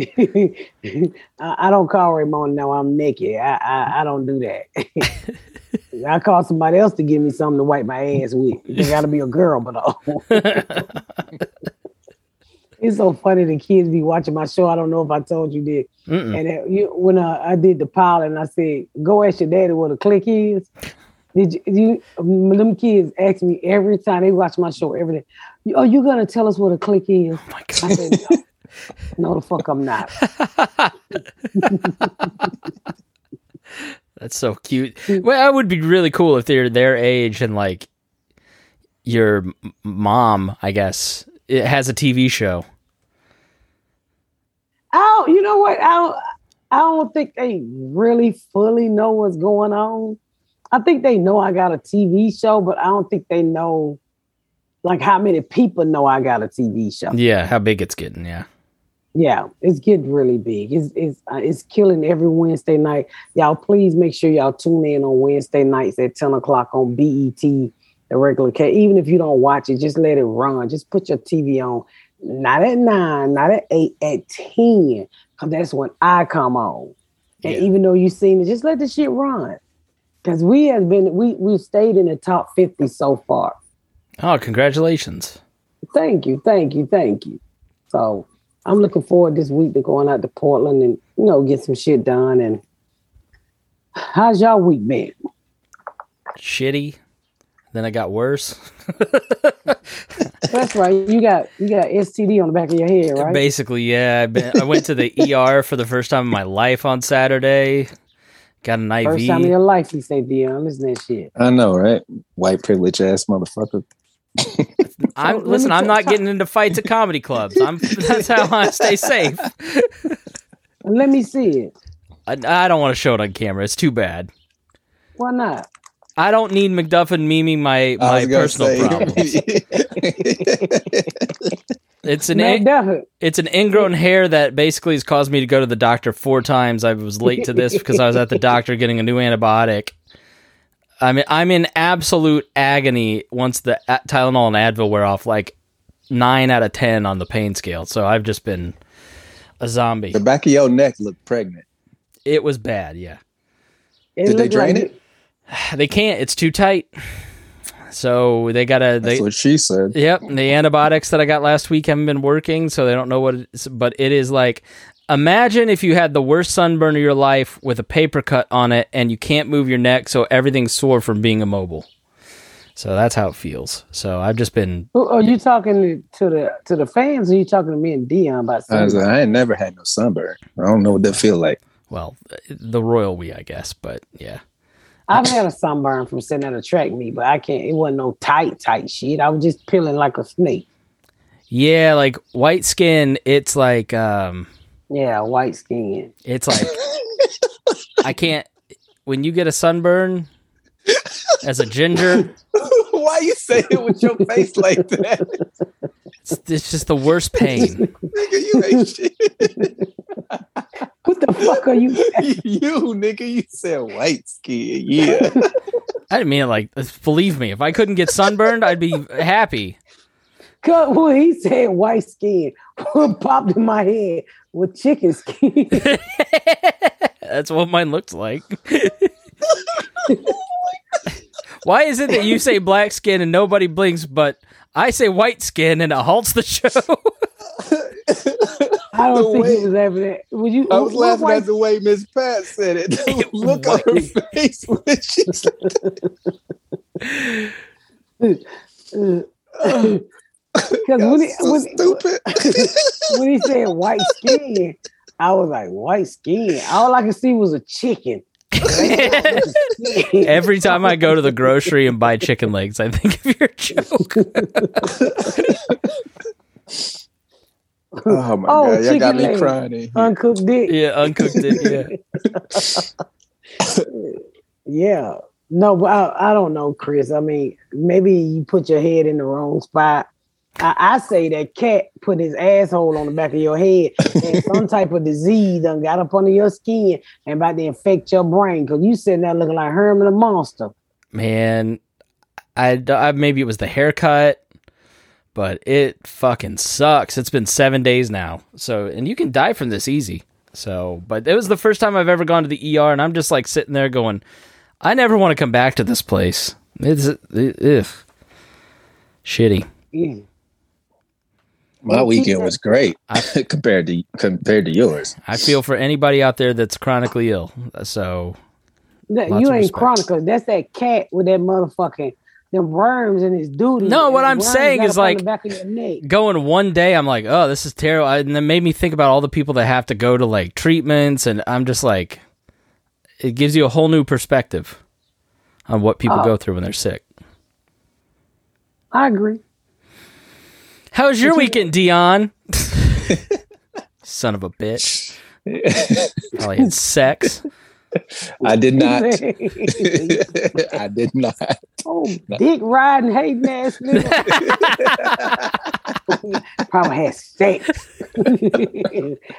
I, don't call Raymond now. I'm Nikki. I, I I don't do that. I call somebody else to give me something to wipe my ass with. It got to be a girl, but uh, it's so funny. The kids be watching my show. I don't know if I told you this. Mm-mm. And uh, you, when uh, I did the pilot, and I said, "Go ask your daddy what a click is." Did you, you? Them kids ask me every time they watch my show every day. Are you gonna tell us what a click is? Oh my I said, no. the fuck I'm not. That's so cute. Well, that would be really cool if they're their age and like your mom, I guess, it has a TV show. Oh, you know what? I don't, I don't think they really fully know what's going on. I think they know I got a TV show, but I don't think they know like how many people know I got a TV show. Yeah, how big it's getting. Yeah. Yeah, it's getting really big. It's it's uh, it's killing every Wednesday night. Y'all, please make sure y'all tune in on Wednesday nights at ten o'clock on BET, the regular cat. Even if you don't watch it, just let it run. Just put your TV on. Not at nine, not at eight, at ten, because that's when I come on. And Yeah. even though you've seen it, just let the shit run. Because we have been we we've stayed in the top fifty so far. Oh, congratulations. Thank you, thank you, thank you. So I'm looking forward this week to going out to Portland and you know get some shit done. And how's y'all week been? Shitty. Then it got worse. That's right. You got you got STD on the back of your head, right? Basically, yeah. I've been, I went to the ER for the first time in my life on Saturday. Got an IV. First time in your life, you say, Dion, listen to that shit. I know, right? White privilege ass motherfucker. I'm listen. I'm not getting into fights at comedy clubs. I'm that's how I stay safe. Let me see it. I, I don't want to show it on camera. It's too bad. Why not? I don't need McDuffin memeing my my personal say- problems. It's an Man, in, it's an ingrown hair that basically has caused me to go to the doctor four times. I was late to this because I was at the doctor getting a new antibiotic. I mean, I'm in absolute agony once the a- Tylenol and Advil wear off. Like nine out of ten on the pain scale. So I've just been a zombie. the back of your neck looked pregnant. It was bad. Yeah. It Did they drain like it? They can't. It's too tight. So they gotta. That's They, what she said. yep. The antibiotics that I got last week haven't been working, so they don't know what. It's, but it is like, imagine if you had the worst sunburn of your life with a paper cut on it, and you can't move your neck, so everything's sore from being immobile. So that's how it feels. So I've just been. Are you talking to the to the fans? Or are you talking to me and Dion about I, was like, I ain't never had no sunburn. I don't know what that feel like. Well, the royal we, I guess, but yeah. I've had a sunburn from sitting at a track meet, but I can't. It wasn't no tight, tight shit. I was just peeling like a snake. Yeah, like white skin, it's like um Yeah, white skin. it's like I can't when you get a sunburn as a ginger, Why you say it with your face like that? it's, it's just the worst pain. nigga, you ain't shit. What the fuck are you? you, nigga, you said white skin. Yeah. I didn't mean it like believe me, if I couldn't get sunburned, I'd be happy. Cause when he said white skin, what popped in my head with chicken skin. That's what mine looks like. Why is it that you say black skin and nobody blinks, but I say white skin and it halts the show? I don't The think way- he was laughing at. Would you? I was what laughing white- at the way Miss Pat said it. Look on her face when she said Because when, he- so when, stupid. when he said white skin, I was like, white skin. All I could see was a chicken. Every time I go to the grocery and buy chicken legs, I think of your joke. oh my Oh, god, y'all got chicken me leg. crying. Uncooked dick. Yeah, uncooked it. Yeah. Yeah. No, but I, I don't know, Chris. I mean, maybe you put your head in the wrong spot. I, I say that cat put his asshole on the back of your head and some type of disease done got up under your skin and about to infect your brain because you sitting there looking like Herman the monster. Man, I, I maybe it was the haircut, but it fucking sucks. It's been seven days now. So, and you can die from this easy. So, but it was the first time I've ever gone to the ER, and I'm just like sitting there going, I never want to come back to this place. It's it, shitty. Yeah. My weekend was great compared to compared to yours. I feel for anybody out there that's chronically ill. So, That- Lots you ain't respect. Chronicle. That's that cat with that motherfucking them worms in his duty. No, what I'm saying is like- back of your neck. going one day, I'm like, oh, this is terrible. I- And then made me think about all the people that have to go to like treatments, and I'm just like, it gives you a whole new perspective on what people Oh. go through when they're sick. I agree. How was your weekend, Dion? Son of a bitch. Probably had sex. I did not. I did not. oh, dick riding, hating ass nigga. Probably had sex.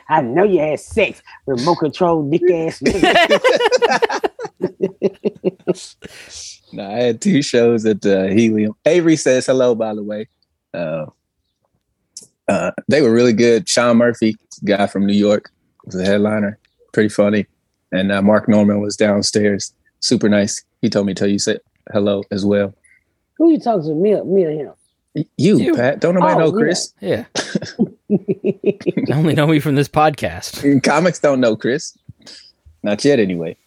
I know you had sex, remote control dick ass nigga. No, I had two shows at uh, Helium. Avery says hello, by the way. Uh, uh, they were really good. Sean Murphy, guy from New York, was the headliner. Pretty funny. And uh, Mark Normand was downstairs. Super nice. He told me to tell you say hello as well. Who you talking to? Me, or- me or him? You, You. Pat. Don't nobody Oh, know yeah. Chris. Yeah. I only know me from this podcast. Comics don't know Chris. Not yet, anyway.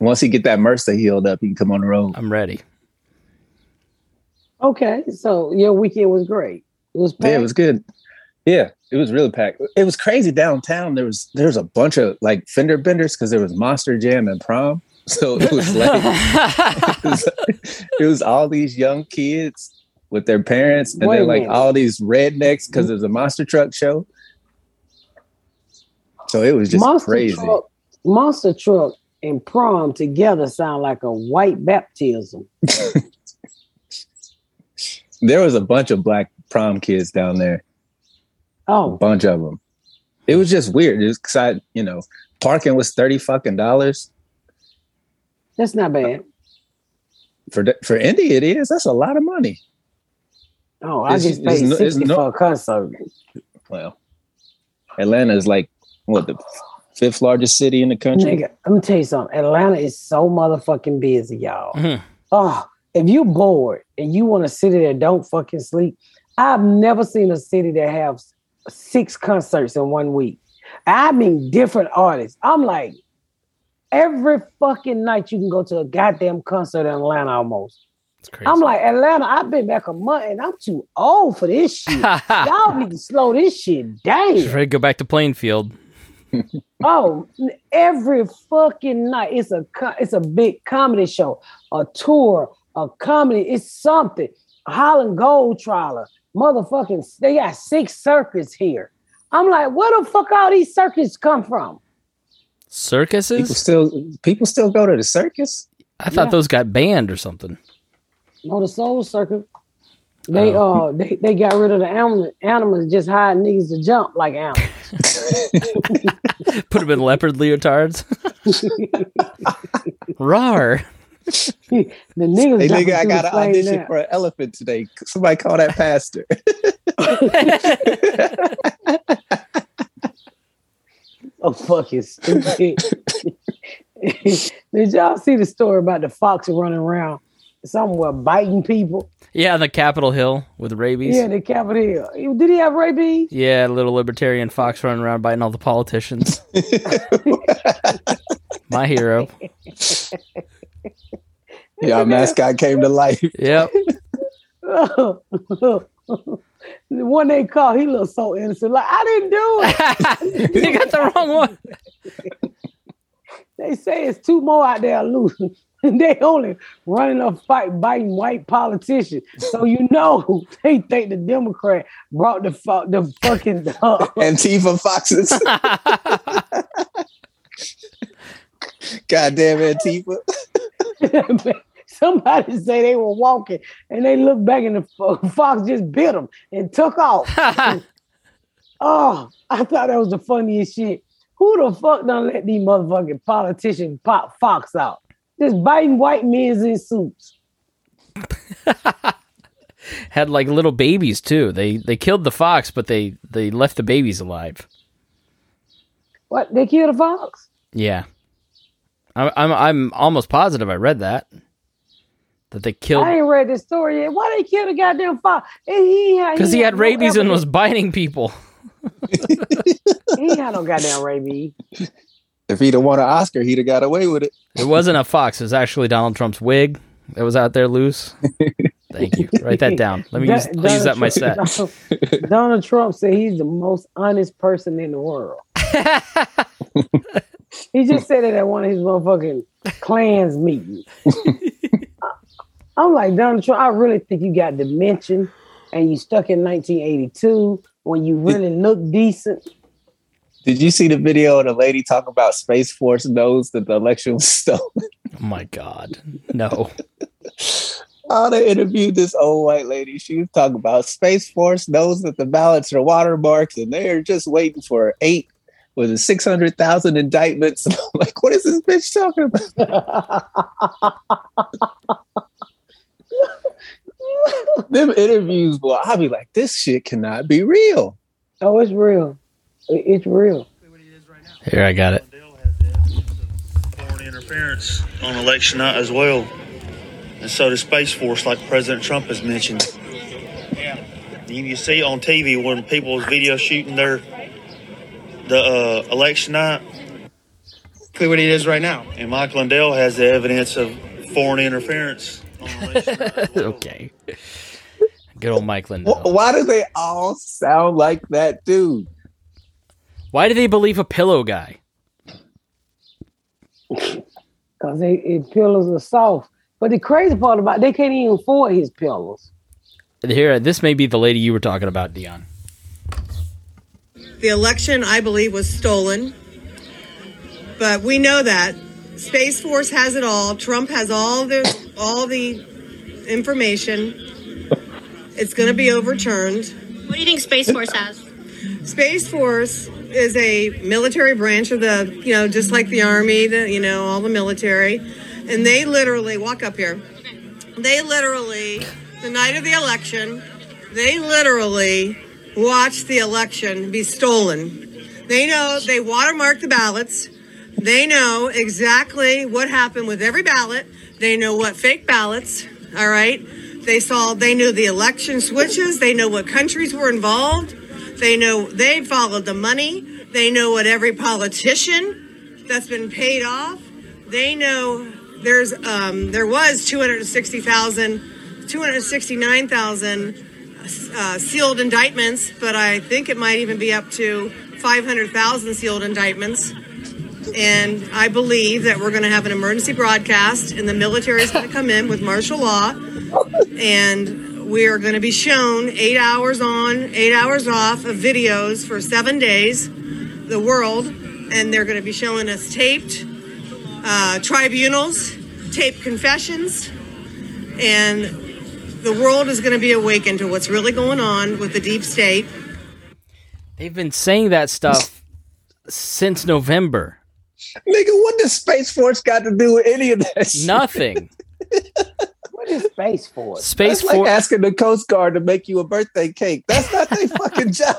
Once he get that MRSA healed up, he can come on the road. I'm ready. okay, so your weekend was great. It was Yeah, it was good. Yeah, it was really packed. It was crazy downtown. There was there was a bunch of like fender benders because there was Monster Jam and prom. So it was like it was, it was all these young kids with their parents, and Wait then like all these rednecks because it was a monster truck show. So it was just Monster crazy. truck, monster truck, and prom together sound like a white baptism. There was a bunch of black prom kids down there, a Oh, bunch of them. It was just weird. It because I, you know, parking was thirty fucking dollars that's not bad. for for Indy. It is. That's a lot of money. Oh, I It's- just it's paid no- it's sixty no- for a concert. Well, Atlanta is like what the fifth largest city in the country. Nigga, let me tell you something. Atlanta is so motherfucking busy, y'all. Mhm. Oh, if you're bored and you want to sit there don't fucking sleep, I've never seen a city that have six concerts in one week. I mean, different artists. I'm like, every fucking night you can go to a goddamn concert in Atlanta almost. Crazy. I'm like, Atlanta, I've been back a month and I'm too old for this shit. Y'all need to slow this shit down. Ready to go back to Plainfield. Oh, every fucking night it's a it's a big comedy show, a tour, a comedy. It's something. Holland Gold Trawler, motherfucking. They got six circuits here. I'm like, where the fuck all these circuits come from? Circuses? People Circuses? still people still go to the circus. I thought Yeah. those got banned or something. No, the Soul Circuit. They Oh. uh they, they got rid of the animal, animals, just hired niggas to jump like animals. Put them in leopard leotards. Rar. The niggas. Hey nigga, I got an flames audition now. for an elephant today. Somebody call that pastor. Oh fucking stupid. Did y'all see the story about the fox running around somewhere biting people? Yeah, on the Capitol Hill with rabies. Yeah, the Capitol Hill. Did he have rabies? Yeah, little libertarian fox running around biting all the politicians. My hero. Yeah, our mascot came to life. Yep. the one they called, he looked so innocent. Like I didn't do it. you got the wrong one. They say it's two more out there loose. And they only running a fight biting white politicians. So you know they think the Democrat brought the fu- the fucking uh, Antifa foxes. Goddamn Antifa. Somebody say they were walking and they looked back and the fox just bit them and took off. oh, I thought that was the funniest shit. Who the fuck done let these motherfucking politicians pop fox out? Just biting white men in suits. Had like little babies too. They they killed the fox, but they they left the babies alive. What? They killed a fox? Yeah. I'm I'm I'm almost positive I read that. That they killed I ain't read the story yet. Why they kill the goddamn fox? And he had- because he had no rabies and was biting people. He had no goddamn rabies. If he'd have won an Oscar, he'd have got away with it. It wasn't a fox. It was actually Donald Trump's wig that was out there loose. Thank you. Write that down. Let me use, Don- use that in my Donald set. Trump- Donald Trump said he's the most honest person in the world. he just said it at one of his motherfucking clans meetings. I'm like, Donald Trump, I really think you got dementia and you stuck in 1982 when you really look decent. Did you see the video of the lady talking about Space Force knows that the election was stolen? Oh my God. No. They interviewed this old white lady. She was talking about Space Force knows that the ballots are watermarks and they're just waiting for eight with a 600,000 indictments. I'm like, what is this bitch talking about? Them interviews, boy, I'll be like, this shit cannot be real. oh, it's real. It's real. Here, I got it. Has the foreign interference on election night as well. And so does Space Force, like President Trump has mentioned. You, you see on TV when people was video shooting their the uh, election night, Exactly what it is right now. and Mike Lindell has the evidence of foreign interference on election night. as well. Okay. Good old Mike Lindell. Why do they all sound like that dude? Why do they believe a pillow guy? Because they it pillows are soft. But the crazy part about it, they can't even afford his pillows. Here, this may be the lady you were talking about, Dion. The election, I believe, was stolen. But we know that Space Force has it all. Trump has all the all the information. It's going to be overturned. What do you think Space Force has? Space Force is a military branch of the, you know, just like the army, the, you know, all the military, and they literally walk up here. They literally, the night of the election, they literally watched the election be stolen. They know they watermark the ballots. They know exactly what happened with every ballot. They know what fake ballots. All right. They saw. They knew the election switches. They know what countries were involved. They know they followed the money. They know what every politician that's been paid off. They know there's um, there was 260,000, 269,000 uh, sealed indictments, but I think it might even be up to 500,000 sealed indictments. And I believe that we're going to have an emergency broadcast, and the military is going to come in with martial law, and we are going to be shown eight hours on, eight hours off of videos for seven days, the world, and they're going to be showing us taped uh, tribunals, taped confessions, and the world is going to be awakened to what's really going on with the deep state. They've been saying that stuff since November. Nigga, what does Space Force got to do with any of this? Nothing. What is Space Force? Space That's like asking the Coast Guard to make you a birthday cake. That's not their fucking job.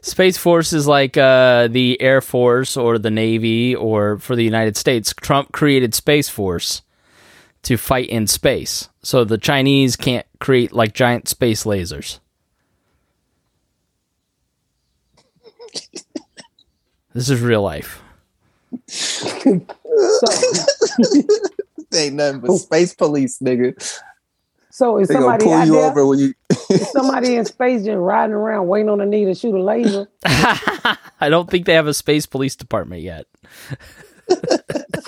Space Force is like uh, the Air Force or the Navy or for the United States. Trump created Space Force to fight in space. So the Chinese can't create like giant space lasers. this is real life. So, Ain't nothing but space police, nigga. so is They somebody pull out you there? over when you. Somebody in space just riding around waiting on a need to shoot a laser? I don't think they have a space police department yet.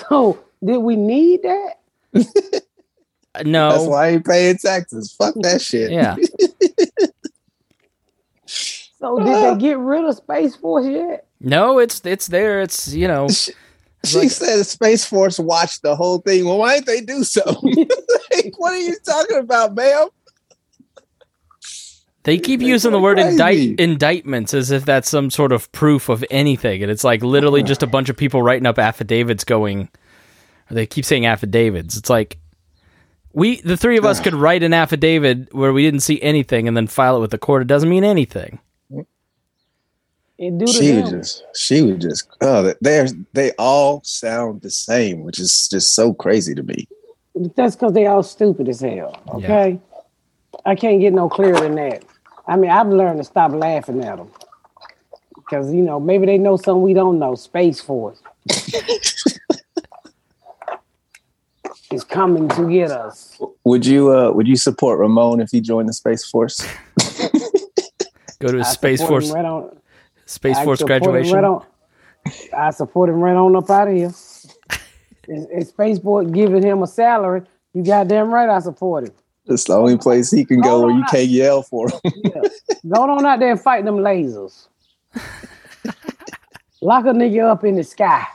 So did we need that? No. That's why I ain't paying taxes. Fuck that shit. Yeah. So did they ah. get rid of Space Force yet? No, it's it's there. It's you know. She said Space Force watched the whole thing. Well, why didn't they do so? like, what are you talking about, ma'am? They keep They using the word indict- indictments as if that's some sort of proof of anything, and it's like literally just a bunch of people writing up affidavits. Going, they keep saying affidavits. It's like we, the three of us, could write an affidavit where we didn't see anything and then file it with the court. It doesn't mean anything. It do She was just, she was just, oh, they they all sound the same, which is just so crazy to me. That's because they all stupid as hell. Okay, I can't get no clearer than that. I mean, I've learned to stop laughing at them because you know maybe they know something we don't know. Space Force is coming to get us. Would you, uh, would you support Ramon if he joined the Space Force? Go to a I space force Right on, space I force graduation. Right on, I support him right on up out of here. If if Space Force giving him a salary, you goddamn right I support him. It's the only place he can go where you can't yell for him. Go on out there and fight them lasers. Lock a nigga up in the sky.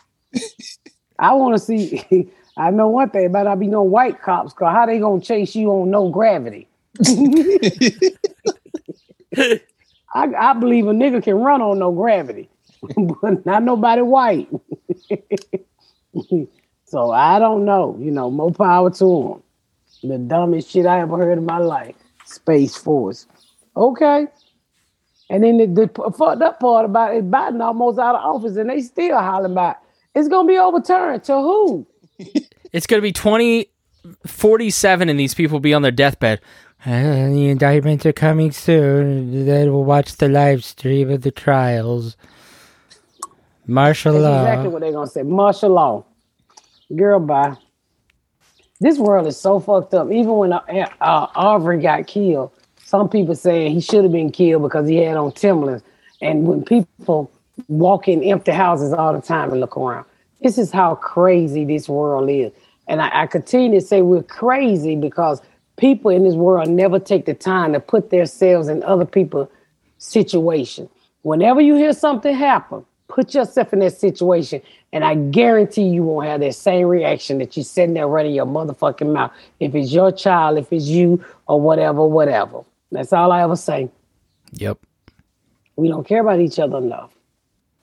I want to see. I know one thing about I be no white cops. Cause how they gonna chase you on no gravity? I, I believe a nigga can run on no gravity, but not nobody white. so I don't know. You know, more power to them. The dumbest shit I ever heard in my life. Space Force. Okay. And then the, the fucked up part about it, Biden almost out of office, and they still hollering about it's gonna be overturned to who? It's going to be 2047 and these people will be on their deathbed. Uh, the indictments are coming soon. Then we'll watch the live stream of the trials. Martial That's law. exactly what they're gonna say. Martial law. Girl, bye. This world is so fucked up. Even when uh, uh, Aubrey got killed, some people saying he should have been killed because he had on Timberlands. And when people walk in empty houses all the time and look around, this is how crazy this world is. And I, I continue to say we're crazy because people in this world never take the time to put themselves in other people's situation. Whenever you hear something happen, put yourself in that situation, and I guarantee you won't have that same reaction that you're sitting there running your motherfucking mouth. If it's your child, if it's you, or whatever, whatever. That's all I ever say. Yep. We don't care about each other enough.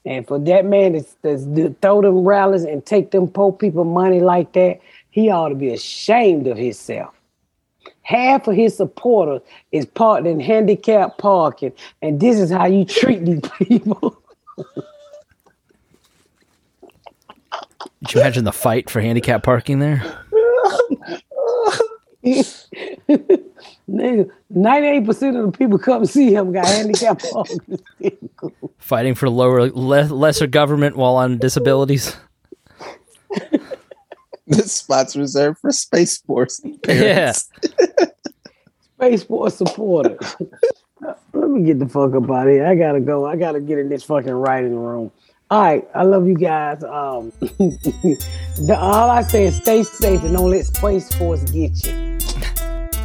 And for that man that's to throw them rallies and take them poor people money like that, he ought to be ashamed of himself. Half of his supporters is parked in handicap parking, and this is how you treat these people. Did you imagine the fight for handicap parking there? Nigga, 98% of the people come see him got handicap parking. Fighting for lower, le- lesser government while on disabilities. this spot's reserved for Space Force. Yeah. Space Force supporters. Let me get the fuck up out of here. I gotta go. I gotta get in this fucking writing room. All right, I love you guys. Um, the, all I say is stay safe and don't let Space Force get you.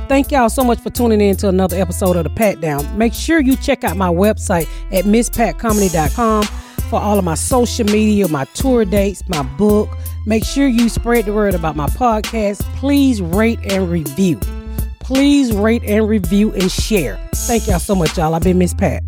Thank y'all so much for tuning in to another episode of the Pat Down. Make sure you check out my website at mspatcomedy.com for all of my social media, my tour dates, my book. Make sure you spread the word about my podcast. Please rate and review. Please rate and review and share. Thank y'all so much, y'all. I've been Miss Pat.